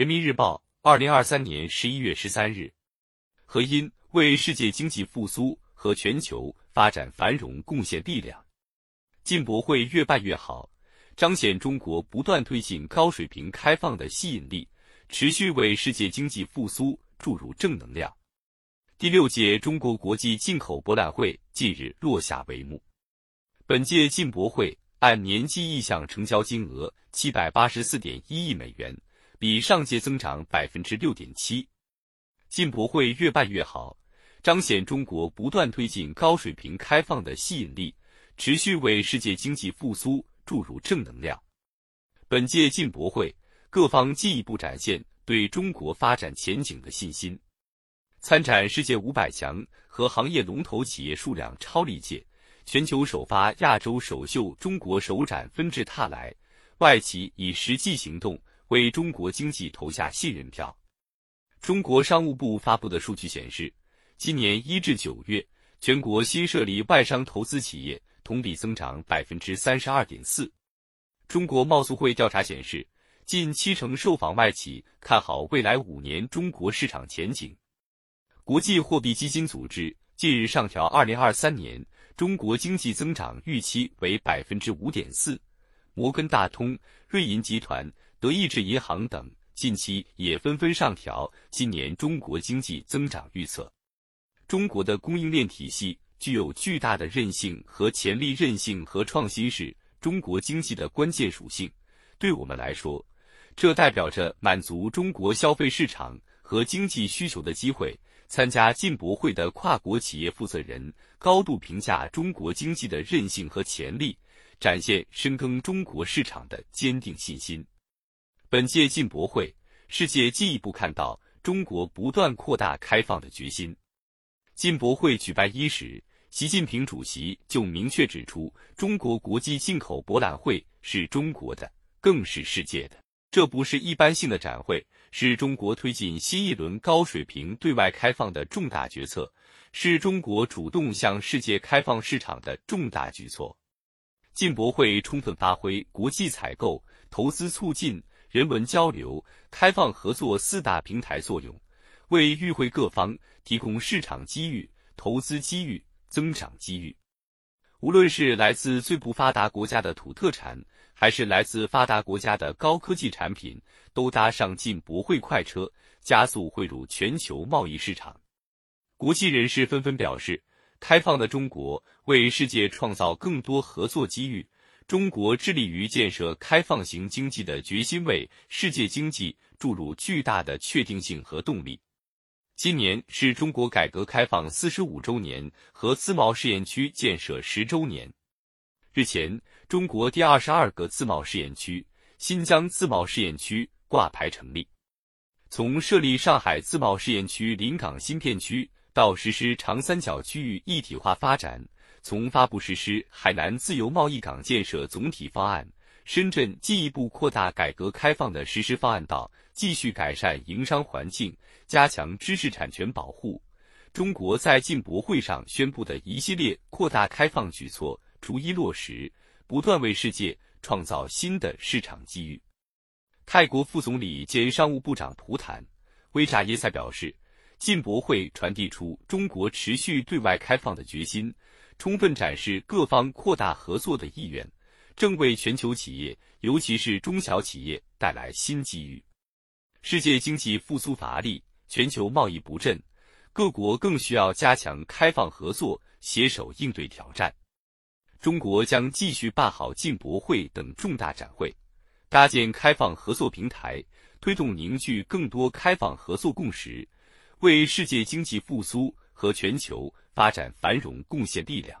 人民日报，二零二三年十一月十三日，何因为世界经济复苏和全球发展繁荣贡献力量。进博会越办越好，彰显中国不断推进高水平开放的吸引力，持续为世界经济复苏注入正能量。第六届中国国际进口博览会近日落下帷幕。本届进博会按年计意向成交金额七百八十四点一亿美元，比上届增长百分之六点七。进博会越办越好，彰显中国不断推进高水平开放的吸引力。持续为世界经济复苏注入正能量。本届进博会，各方进一步展现对中国发展前景的信心。参展世界五百强和行业龙头企业数量超历届，全球首发、亚洲首秀、中国首展纷至沓来，外企以实际行动为中国经济投下信任票。中国商务部发布的数据显示，今年一至九月，全国新设立外商投资企业。同比增长百分之三十二点四。中国贸促会调查显示，近七成受访外企看好未来五年中国市场前景。国际货币基金组织近日上调二零二三年中国经济增长预期为百分之五点四。摩根大通、瑞银集团、德意志银行等近期也纷纷上调今年中国经济增长预测。中国的供应链体系。具有巨大的韧性和潜力，韧性和创新是中国经济的关键属性。对我们来说，这代表着满足中国消费市场和经济需求的机会。参加进博会的跨国企业负责人高度评价中国经济的韧性和潜力，展现深耕中国市场的坚定信心。本届进博会，世界进一步看到中国不断扩大开放的决心。进博会举办伊始。习近平主席就明确指出，中国国际进口博览会是中国的，更是世界的。这不是一般性的展会，是中国推进新一轮高水平对外开放的重大决策，是中国主动向世界开放市场的重大举措。进博会充分发挥国际采购、投资促进、人文交流、开放合作四大平台作用，为与会各方提供市场机遇、投资机遇。增长机遇，无论是来自最不发达国家的土特产，还是来自发达国家的高科技产品，都搭上进博会快车，加速汇入全球贸易市场。国际人士纷纷表示，开放的中国为世界创造更多合作机遇，中国致力于建设开放型经济的决心，为世界经济注入巨大的确定性和动力。今年是中国改革开放四十五周年和自贸试验区建设十周年。日前，中国第二十二个自贸试验区——新疆自贸试验区挂牌成立。从设立上海自贸试验区临港新片区，到实施长三角区域一体化发展；从发布实施海南自由贸易港建设总体方案。深圳进一步扩大改革开放的实施方案，到继续改善营商环境、加强知识产权保护。中国在进博会上宣布的一系列扩大开放举措逐一落实，不断为世界创造新的市场机遇。泰国副总理兼商务部长普坦·威扎耶塞表示，进博会传递出中国持续对外开放的决心，充分展示各方扩大合作的意愿。正为全球企业，尤其是中小企业带来新机遇。世界经济复苏乏力，全球贸易不振，各国更需要加强开放合作，携手应对挑战。中国将继续办好进博会等重大展会，搭建开放合作平台，推动凝聚更多开放合作共识，为世界经济复苏和全球发展繁荣贡献力量。